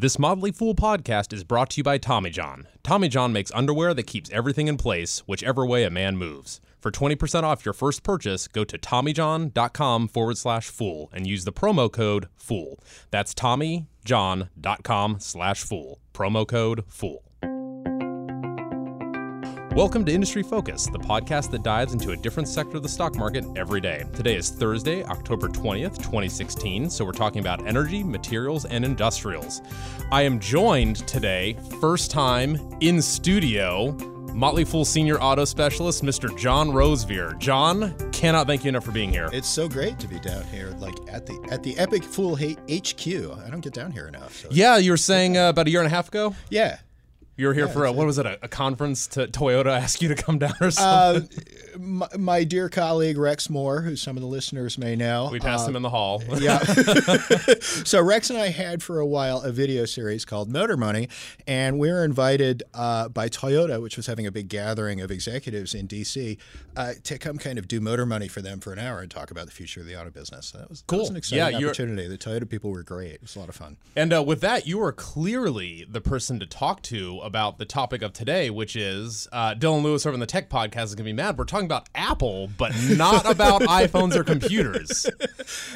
This Motley Fool podcast is brought to you by Tommy John. Tommy John makes underwear that keeps everything in place, whichever way a man moves. For 20% off your first purchase, go to TommyJohn.com forward slash fool and use the promo code FOOL. That's TommyJohn.com slash fool. Promo code FOOL. Welcome to Industry Focus, the podcast that dives into a different sector of the stock market every day. Today is Thursday, October 20th, 2016, so we're talking about energy, materials, and industrials. I am joined today, first time in studio, Motley Fool Senior Auto Specialist, Mr. John Rosevear. John, cannot thank you enough for being here. It's so great to be down here, like at the at the Epic Fool HQ. I don't get down here enough. So Yeah, you were saying uh, about a year and a half ago? yeah. You were here for a, what was it, a, a conference to Toyota ask you to come down or something? Uh, my, my dear colleague Rex Moore, who some of the listeners may know, we passed uh, him in the hall. yeah. so Rex and I had for a while a video series called Motor Money, and we were invited uh, by Toyota, which was having a big gathering of executives in DC, uh, to come kind of do Motor Money for them for an hour and talk about the future of the auto business. So that was, that was Cool. an exciting Yeah, opportunity. The Toyota people were great. It was a lot of fun. And uh, with that, you are clearly the person to talk to about the topic of today, which is uh, Dylan Lewis over in the Tech Podcast is going to be mad. We're talking about Apple, but not about iPhones or computers.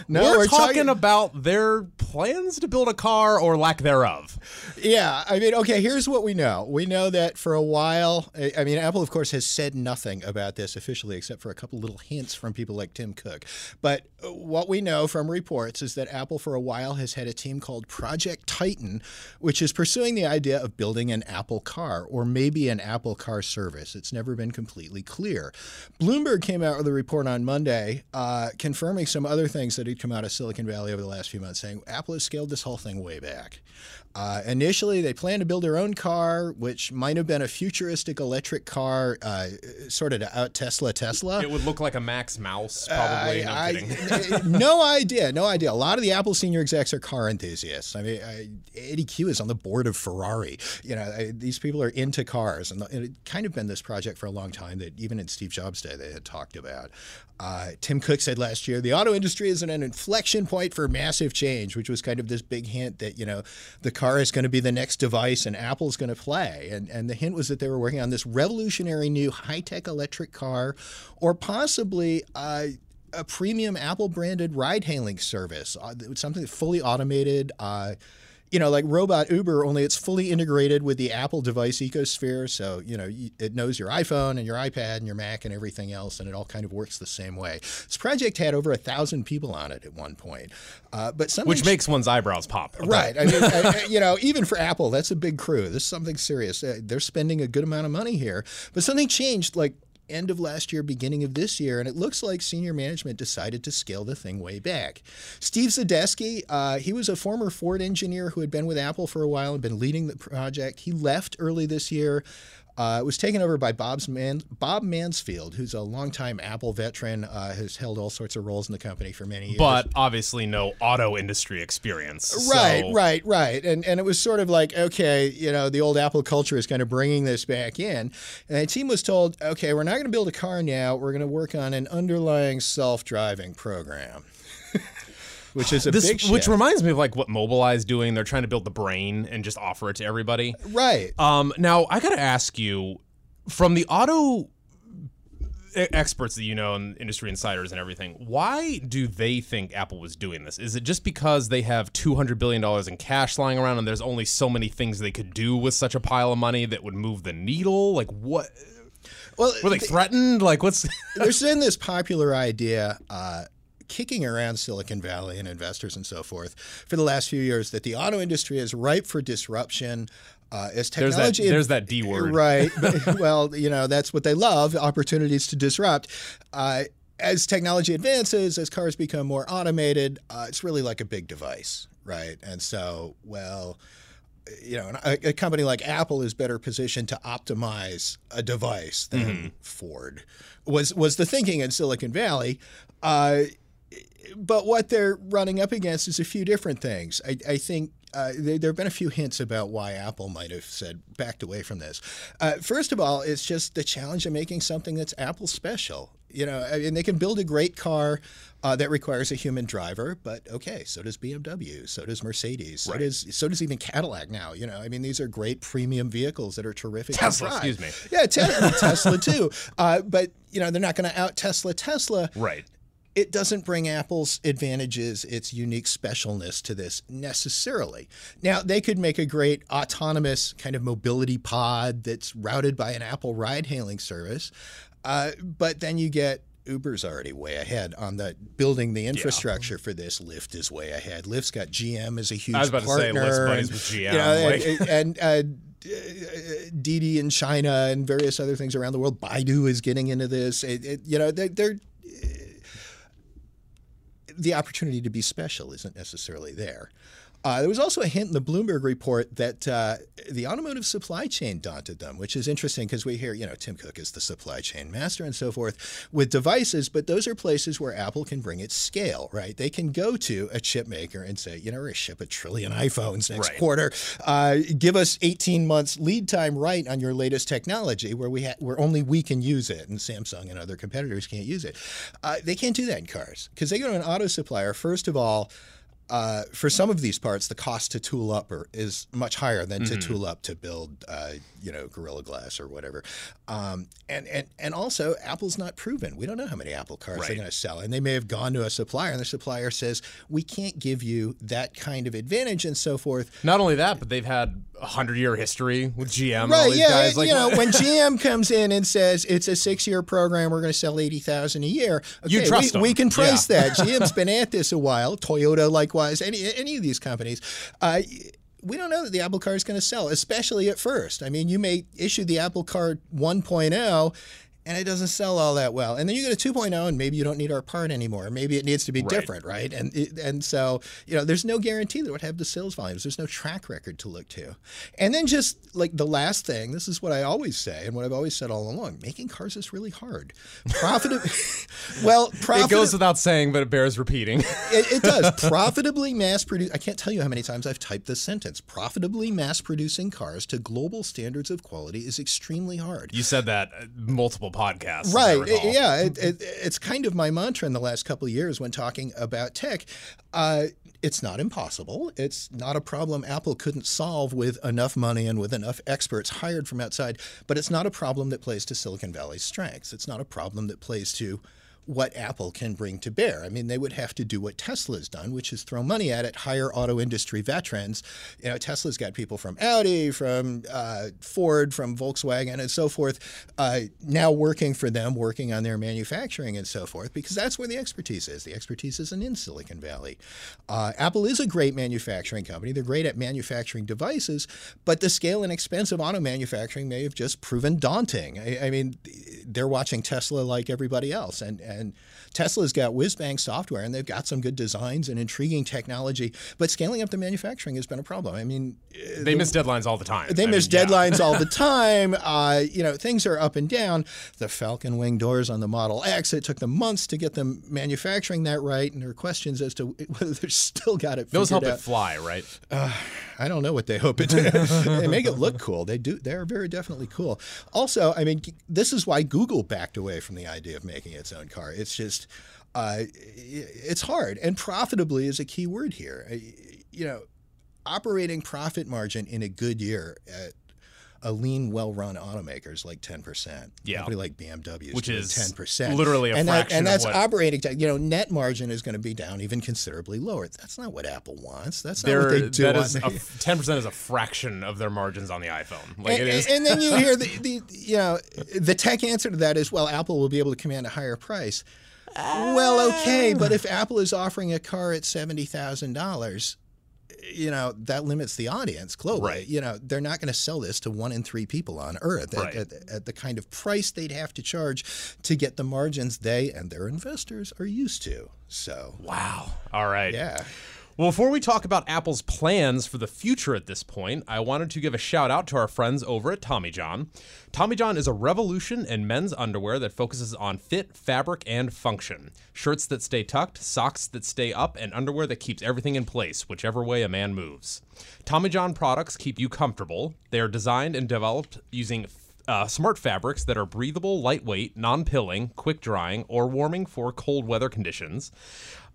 No, we're, we're talking, talking- about their plans to build a car or lack thereof. Yeah, I mean, okay, here's what we know. We know that for a while, I mean, Apple, of course, has said nothing about this officially except for a couple little hints from people like Tim Cook. But what we know from reports is that Apple, for a while, has had a team called Project Titan, which is pursuing the idea of building an Apple car or maybe an Apple car service. It's never been completely clear. Bloomberg came out with a report on Monday uh, confirming some other things that had come out of Silicon Valley over the last few months, saying Apple has scaled this whole thing way back. Uh, initially, they planned to build their own car, which might have been a futuristic electric car, uh, sort of to out Tesla Tesla. It would look like a Magic Mouse, probably. no, I'm kidding. I- no idea, no idea. A lot of the Apple senior execs are car enthusiasts. I mean, I, Eddy Cue is on the board of Ferrari. You know, I, these people are into cars, and, and it kind of been this project for a long time that even in Steve Jobs' day they had talked about. Uh, Tim Cook said last year the auto industry is at an inflection point for massive change, which was kind of this big hint that you know the car is going to be the next device and Apple's going to play. And and the hint was that they were working on this revolutionary new high tech electric car, or possibly. Uh, a premium Apple branded ride hailing service, uh, something fully automated. Uh, you know, like robot Uber, only it's fully integrated with the Apple device ecosphere. So, you know, it knows your iPhone and your iPad and your Mac and everything else, and it all kind of works the same way. This project had over a thousand people on it at one point. Uh, but something Which makes one's eyebrows pop. Right. I mean, I, you know, even for Apple, that's a big crew. This is something serious. Uh, They're spending a good amount of money here. But something changed like end of last year, beginning of this year, and it looks like senior management decided to scale the thing way back. Steve Zadesky, uh, he was a former Ford engineer who had been with Apple for a while and been leading the project. He left early this year. Uh, it was taken over by Bob's Man, Bob Mansfield, who's a longtime Apple veteran, uh, has held all sorts of roles in the company for many years. But obviously, no auto industry experience. Right, so- right, right. And and it was sort of like, okay, you know, the old Apple culture is kind of bringing this back in. And the team was told, okay, we're not going to build a car now. We're going to work on an underlying self-driving program. Which is a This, big which reminds me of like what Mobileye's doing. They're trying to build the brain and just offer it to everybody. right. Um, now I gotta ask you, from the auto experts that you know and industry insiders and everything, why do they think Apple was doing this? Is it just because they have two hundred billion dollars in cash lying around and there's only so many things they could do with such a pile of money that would move the needle? Like what? Well, Were they threatened? Like what's? there's been this popular idea uh, kicking around Silicon Valley and investors and so forth for the last few years that the auto industry is ripe for disruption. Uh, as there's that. technology There's that D word. Right. But- well, you know, that's what they love opportunities to disrupt. Uh, as technology advances, as cars become more automated, uh, it's really like a big device, right? And so, well, you know, a, a company like Apple is better positioned to optimize a device than Ford was was the thinking in Silicon Valley. Uh, but what they're running up against is a few different things. I, I think uh, there, there have been a few hints about why Apple might have said backed away from this. Uh, first of all, it's just the challenge of making something that's Apple special. You know, I mean, they can build a great car uh, that requires a human driver, but okay, so does BMW, so does Mercedes, so Right. does so does even Cadillac now. You know, I mean, these are great premium vehicles that are terrific. Tesla, excuse me. Yeah, Tesla, Tesla too. Uh, but you know, they're not going to out Tesla Tesla Right. It doesn't bring Apple's advantages, its unique specialness to this necessarily. Now, they could make a great autonomous kind of mobility pod that's routed by an Apple ride hailing service, uh, but then you get Uber's already way ahead on the building the infrastructure for this. Lyft is way ahead. Lyft's got GM as a huge partner. I was about to say. Lyft's buddies with GM, you know, like- and, and uh, Didi in China and various other things around the world. Baidu is getting into this. It, it, you know, they're, they're the opportunity to be special isn't necessarily there. Uh, there was also a hint in the Bloomberg report that uh, the automotive supply chain daunted them, which is interesting because we hear, you know, Tim Cook is the supply chain master and so forth with devices, but those are places where Apple can bring its scale, right? They can go to a chip maker and say, you know, we're going to ship a trillion iPhones next Right. quarter. Uh, give us 18 months lead time right on your latest technology where we ha- where only we can use it and Samsung and other competitors can't use it. Uh, they can't do that in cars because they go to an auto supplier. First of all, uh, for some of these parts, the cost to tool up are, is much higher than to tool up to build, uh, you know, Gorilla Glass or whatever. Um, and, and and also, Apple's not proven. We don't know how many Apple cars Right. they're going to sell, and they may have gone to a supplier, and the supplier says we can't give you that kind of advantage, and so forth. Not only that, but they've had a hundred year history with GM. and all Right, these yeah, guys. Like, you know, when GM comes in and says it's a six-year program, we're going to sell eighty thousand a year. You okay, trust we, 'em. we can price Yeah. that. GM's been at this a while. Toyota, likewise, any any of these companies. Uh, we don't know that the Apple Car is going to sell, especially at first. I mean, you may issue the Apple Car 1.0 and it doesn't sell all that well. And then you get a 2.0 and maybe you don't need our part anymore. Maybe it needs to be Right. different, right? And and so, you know, there's no guarantee that it would have the sales volumes. There's no track record to look to. And then just like the last thing, this is what I always say and what I've always said all along, making cars is really hard. Profitable Well, profit- it goes without saying, but it bears repeating. it, it does. Profitably mass produce. I can't tell you how many times I've typed this sentence. Profitably mass producing cars to global standards of quality is extremely hard. you said that multiple podcasts. Right. Yeah. It, it, it's kind of my mantra in the last couple of years when talking about tech. Uh, it's not impossible. It's not a problem Apple couldn't solve with enough money and with enough experts hired from outside. But it's not a problem that plays to Silicon Valley's strengths. It's not a problem that plays to what Apple can bring to bear. I mean, they would have to do what Tesla's done, which is throw money at it, hire auto industry veterans. You know, Tesla's got people from Audi, from uh, Ford, from Volkswagen, and so forth, uh, now working for them, working on their manufacturing and so forth, because that's where the expertise is. The expertise isn't in Silicon Valley. Uh, Apple is a great manufacturing company. They're great at manufacturing devices, but the scale and expense of auto manufacturing may have just proven daunting. I, I mean, they're watching Tesla like everybody else, and and Tesla's got whiz bang software, and they've got some good designs and intriguing technology, but scaling up the manufacturing has been a problem. I mean, They miss deadlines all the time. they I miss mean, yeah. deadlines all the time. Uh, you know, things are up and down. The Falcon wing doors on the Model X, it took them months to get them manufacturing that right, and there are questions as to whether they're still got it. Those help figured it fly, right? I don't know what they hope it. Does. They make it look cool. They do. They are very definitely cool. Also, I mean, this is why Google backed away from the idea of making its own car. It's just, uh, it's hard, and profitably is a key word here. Uh, You know, operating profit margin in a good year at a lean, well-run automaker is like ten percent. Yeah. Company like BMW is Which is ten percent, literally a and that, fraction and of that's what- operating. You know, net margin is going to be down even considerably lower. That's not what Apple wants. That's not They're, what they do. that is the- a, ten percent is a fraction of their margins on the iPhone. Like and, it is. and then you hear the, the you know the tech answer to that is well Apple will be able to command a higher price. Well, okay, but if Apple is offering a car at seventy thousand dollars, you know that limits the audience globally. Right. You know they're not going to sell this to one in three people on Earth at, Right. at, at the kind of price they'd have to charge to get the margins they and their investors are used to. So wow. All right. yeah. Well, before we talk about Apple's plans for the future at this point, I wanted to give a shout out to our friends over at Tommy John. Tommy John is a revolution in men's underwear that focuses on fit, fabric, and function. Shirts that stay tucked, socks that stay up, and underwear that keeps everything in place, whichever way a man moves. Tommy John products keep you comfortable. They are designed and developed using uh, smart fabrics that are breathable, lightweight, non pilling, quick drying, or warming for cold weather conditions.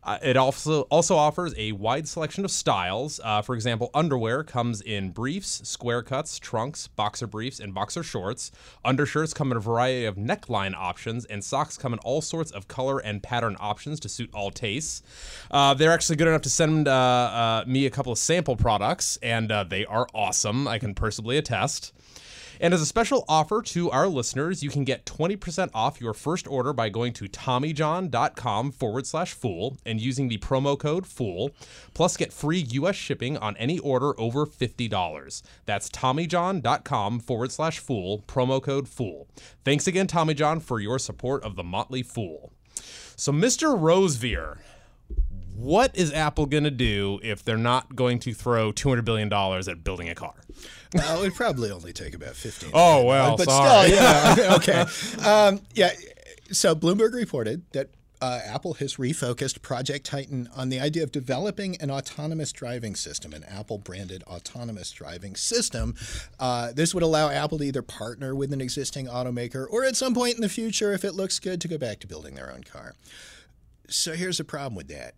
Uh, it also also offers a wide selection of styles. Uh, for example, underwear comes in briefs, square cuts, trunks, boxer briefs, and boxer shorts. Undershirts come in a variety of neckline options, and socks come in all sorts of color and pattern options to suit all tastes. Uh, they're actually good enough to send uh, uh, me a couple of sample products, and uh, they are awesome. I can personally attest. And as a special offer to our listeners, you can get 20% off your first order by going to TommyJohn.com forward slash fool and using the promo code fool, plus get free U.S. shipping on any order over $50. That's TommyJohn.com forward slash fool, promo code fool. Thanks again, Tommy John, for your support of the Motley Fool. So, Mr. Rosevear, what is Apple going to do if they're not going to throw $200 billion at building a car? Well, it would probably only take about 15 Oh, well, but sorry. still, yeah, okay. Um, yeah, so Bloomberg reported that uh, Apple has refocused Project Titan on the idea of developing an autonomous driving system, an Apple branded autonomous driving system. Uh, this would allow Apple to either partner with an existing automaker or at some point in the future, if it looks good, to go back to building their own car. So here's the problem with that.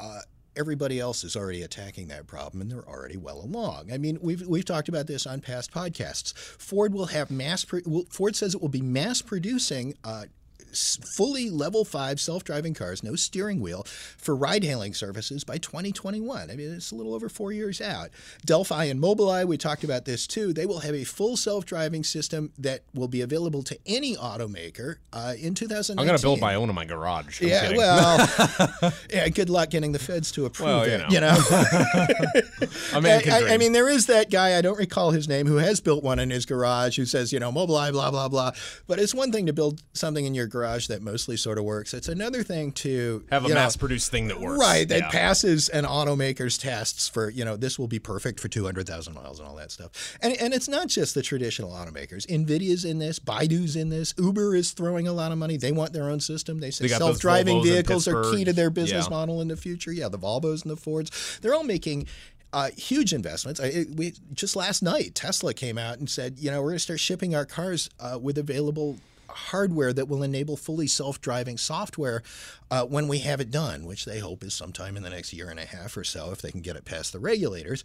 Uh, everybody else is already attacking that problem and they're already well along. I mean, we've we've talked about this on past podcasts. Ford will have mass pro- Ford says it will be mass producing uh, fully level 5 self-driving cars, no steering wheel for ride-hailing services by 2021. I mean, it's a little over 4 years out. Delphi and Mobileye, we talked about this too. They will have a full self-driving system that will be available to any automaker uh, in 2019. I'm going to build my own in my garage. I'm yeah, kidding. well, yeah. Good luck getting the feds to approve Well, you it. know. You know, man can I, I mean, there is that guy. I don't recall his name who has built one in his garage. Who says, you know, Mobileye, blah blah blah. But it's one thing to build something in your garage that mostly sort of works. It's another thing to have a know, mass-produced thing that works. Right, that Yeah. passes an automaker's tests for, you know, this will be perfect for 200,000 miles and all that stuff. And, and it's not just the traditional automakers. NVIDIA's in this, Baidu's in this, Uber is throwing a lot of money. They want their own system. They say They self driving vehicles are key to their business Yeah. model in the future. Yeah, the Volvos and the Fords. They're all making. Uh, huge investments. I, it- we just last night Tesla came out and said, you know, we're going to start shipping our cars uh, with available hardware that will enable fully self-driving software uh, when we have it done, which they hope is sometime in the next year and a half or so, if they can get it past the regulators.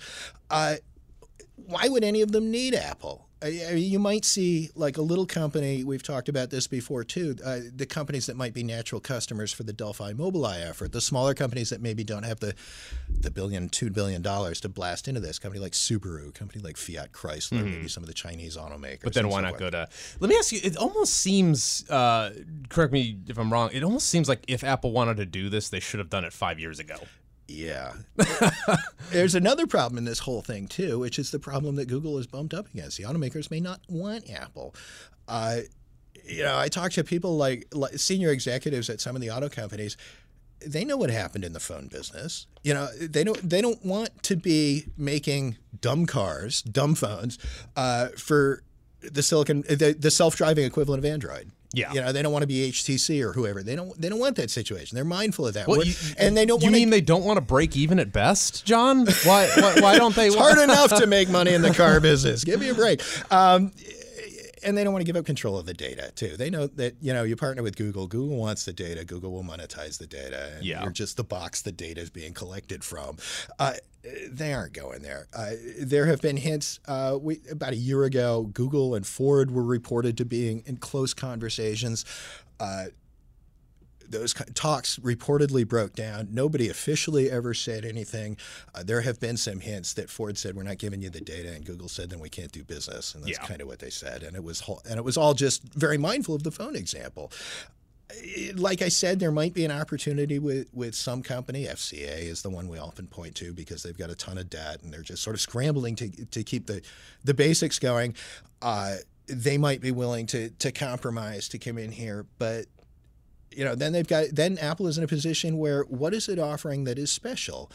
Uh, why would any of them need Apple? I- I mean, you might see like a little company. We've talked about this before too. Uh, the companies that might be natural customers for the Delphi Mobileye effort, the smaller companies that maybe don't have the the billion, two billion dollars to blast into this. Company like Subaru, company like Fiat Chrysler, maybe some of the Chinese automakers. Mm-hmm. But then why not go to? Let me ask you. It almost seems. Uh, correct me if I'm wrong. It almost seems like if Apple wanted to do this, they should have done it five years ago. Yeah. There's another problem in this whole thing, too, which is the problem that Google is bumped up against. The automakers may not want Apple. Uh, you know, I talk to people like, like senior executives at some of the auto companies. They know what happened in the phone business. You know, they don't. They don't want to be making dumb cars, dumb phones, uh, for the silicon, the, the self-driving equivalent of Android. Yeah. you know, they don't want to be HTC or whoever. They don't. They don't want that situation. They're mindful of that. Well, you- and they don't. You mean they don't want to break even at best, John? Why? Why, why don't they? It's hard enough to make money in the car business. Give me a break. Um, and they don't want to give up control of the data too. They know that you know you partner with Google. Google wants the data. Google will monetize the data. And Yeah. you're just the box the data is being collected from. Uh, they aren't going there. Uh, there have been hints. Uh, we, about a year ago, Google and Ford were reported to being in close conversations. Uh, those talks reportedly broke down. Nobody officially ever said anything. Uh, there have been some hints that Ford said we're not giving you the data, and Google said then we can't do business, and that's Yeah. kind of what they said. And it was whole, and it was all just very mindful of the phone example. Eh, Like I said, there might be an opportunity with, with some company. FCA is the one we often point to because they've got a ton of debt and they're just sort of scrambling to, to keep the, the basics going. Uh, they might be willing to, to compromise to come in here, but you know, then they've got then Apple is in a position where what is it offering that is special?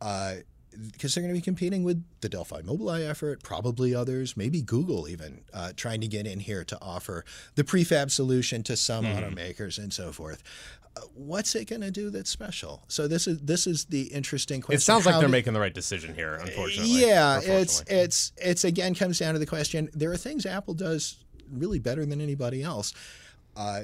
Because they're going to be competing with the Delphi Mobileye effort, probably others, maybe Google even uh, trying to get in here to offer the prefab solution to some automakers and so forth. Uh, what's it going to do that's special? So this is this is the interesting question. It sounds like they're do- making the right decision here. Unfortunately. yeah, it's it's it's again comes down to the question. There are things Apple does really better than anybody else. Uh,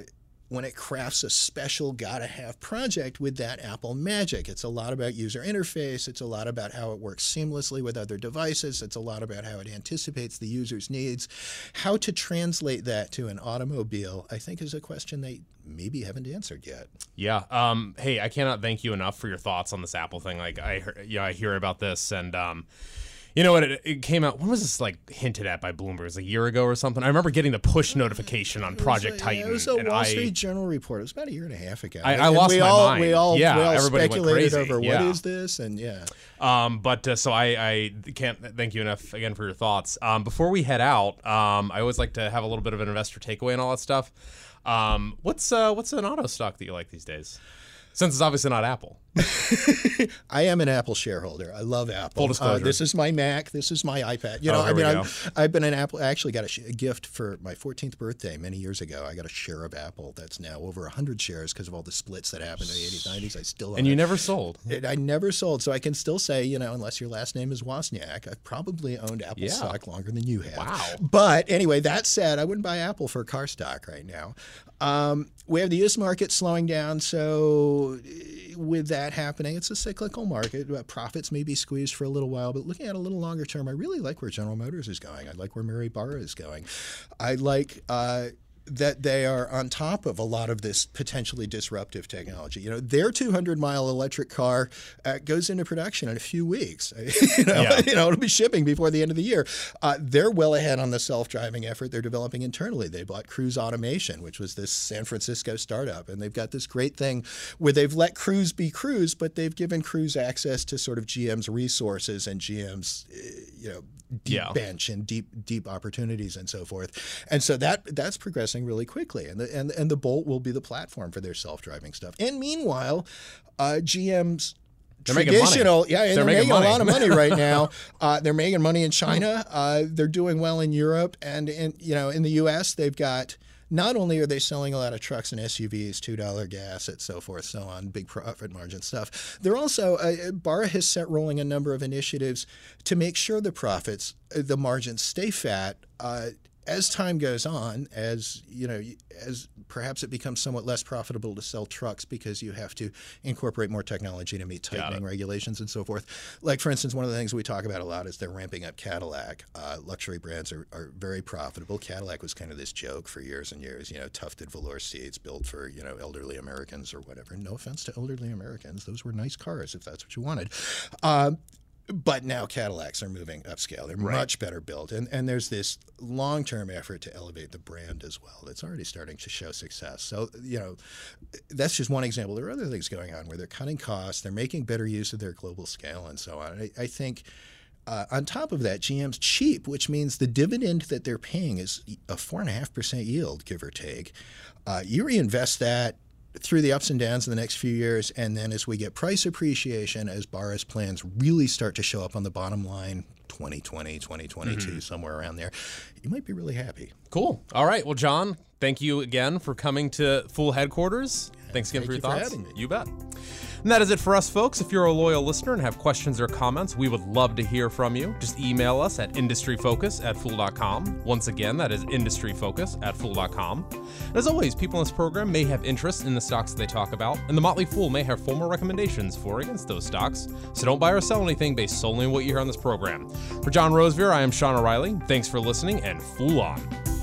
when it crafts a special gotta have project with that Apple magic. It's a lot about user interface, it's a lot about how it works seamlessly with other devices, it's a lot about how it anticipates the user's needs. How to translate that to an automobile, I think, is a question they maybe haven't answered yet. Yeah. Um, hey, I cannot thank you enough for your thoughts on this Apple thing. Like I, yeah, I hear about this and. Um, you know what? It, it, came out. When was this like hinted at by Bloomberg? It was a year ago or something. I remember getting the push notification on Project a, Titan. Yeah, it was a Wall I, Street Journal report. It was about a year and a half ago. I, I lost we my all, mind. We all, yeah, we all speculated over yeah. what is this, and yeah. Um, but uh, so I, I can't thank you enough again for your thoughts. Um, before we head out, um, I always like to have a little bit of an investor takeaway and all that stuff. Um, what's uh, what's an auto stock that you like these days? Since it's obviously not Apple. I am an Apple shareholder. I love Apple. Full disclosure. Uh, this is my Mac. This is my iPad. You know, Oh, I mean, I've, I've been an Apple. I actually got a, sh- a gift for my 14th birthday many years ago. I got a share of Apple that's now over 100 shares because of all the splits that happened in the 80s, 90s. I still own And you it. never sold. It, I never sold, so I can still say, you know, unless your last name is Wozniak, I've probably owned Apple Yeah. stock longer than you have. Wow. But anyway, that said, I wouldn't buy Apple for car stock right now. Um, we have the U.S. market slowing down, so eh, with that happening, it's a cyclical market. Profits may be squeezed for a little while, but looking at a little longer term, I really like where General Motors is going. I like where Mary Barra is going. I like. Uh, that they are on top of a lot of this potentially disruptive technology. You know, their 200 mile electric car uh, goes into production in a few weeks. you, know, Yeah. you know, it'll be shipping before the end of the year. Uh, they're well ahead on the self driving effort they're developing internally. They bought Cruise Automation, which was this San Francisco startup, and they've got this great thing where they've let Cruise be Cruise, but they've given Cruise access to sort of GM's resources and GM's, uh, you know, deep Yeah. bench and deep deep opportunities and so forth. And so that that's progressing really quickly. And the and, and the Bolt will be the platform for their self-driving stuff. And meanwhile, uh, GM's They're traditional, yeah, They're they're, making making, a lot of money right now. Uh, they're making money in China. Uh, they're doing well in Europe, and in you know in the U.S. they've got. Not only are they selling a lot of trucks and SUVs, two dollar gas, and so forth, so on, big profit margin stuff. They're also uh, Barra has set rolling a number of initiatives to make sure the profits, uh, the margins stay fat. Uh, as time goes on, as you know, as perhaps it becomes somewhat less profitable to sell trucks because you have to incorporate more technology to meet tightening regulations and so forth. Like for instance, one of the things we talk about a lot is they're ramping up Cadillac. Uh, luxury brands are, are very profitable. Cadillac was kind of this joke for years and years. You know, tufted velour seats built for you know elderly Americans or whatever. No offense to elderly Americans; those were nice cars if that's what you wanted. Um, but now Cadillacs are moving upscale. They're much better built. And, and there's this long term effort to elevate the brand as well that's already starting to show success. So, you know, that's just one example. There are other things going on where they're cutting costs, they're making better use of their global scale, and so on. I, I think. Uh, on top of that, GM's cheap, which means the dividend that they're paying is a four and a half percent yield, give or take. Uh, you reinvest that through the ups and downs in the next few years, and then as we get price appreciation, as Barra's plans really start to show up on the bottom line, 2020, 2022, mm-hmm. somewhere around there, you might be really happy. Cool. All right. Well, John, thank you again for coming to Fool Headquarters. Thanks again thank for your you for thoughts. having me. You bet. And that is it for us, folks. If you're a loyal listener and have questions or comments, we would love to hear from you. Just email us at industryfocus at fool.com. Once again, that is industryfocus at fool.com. And as always, people in this program may have interest in the stocks they talk about, and the Motley Fool may have formal recommendations for or against those stocks. So don't buy or sell anything based solely on what you hear on this program. For John Rosevear, I am Sean O'Reilly. Thanks for listening, and Fool on.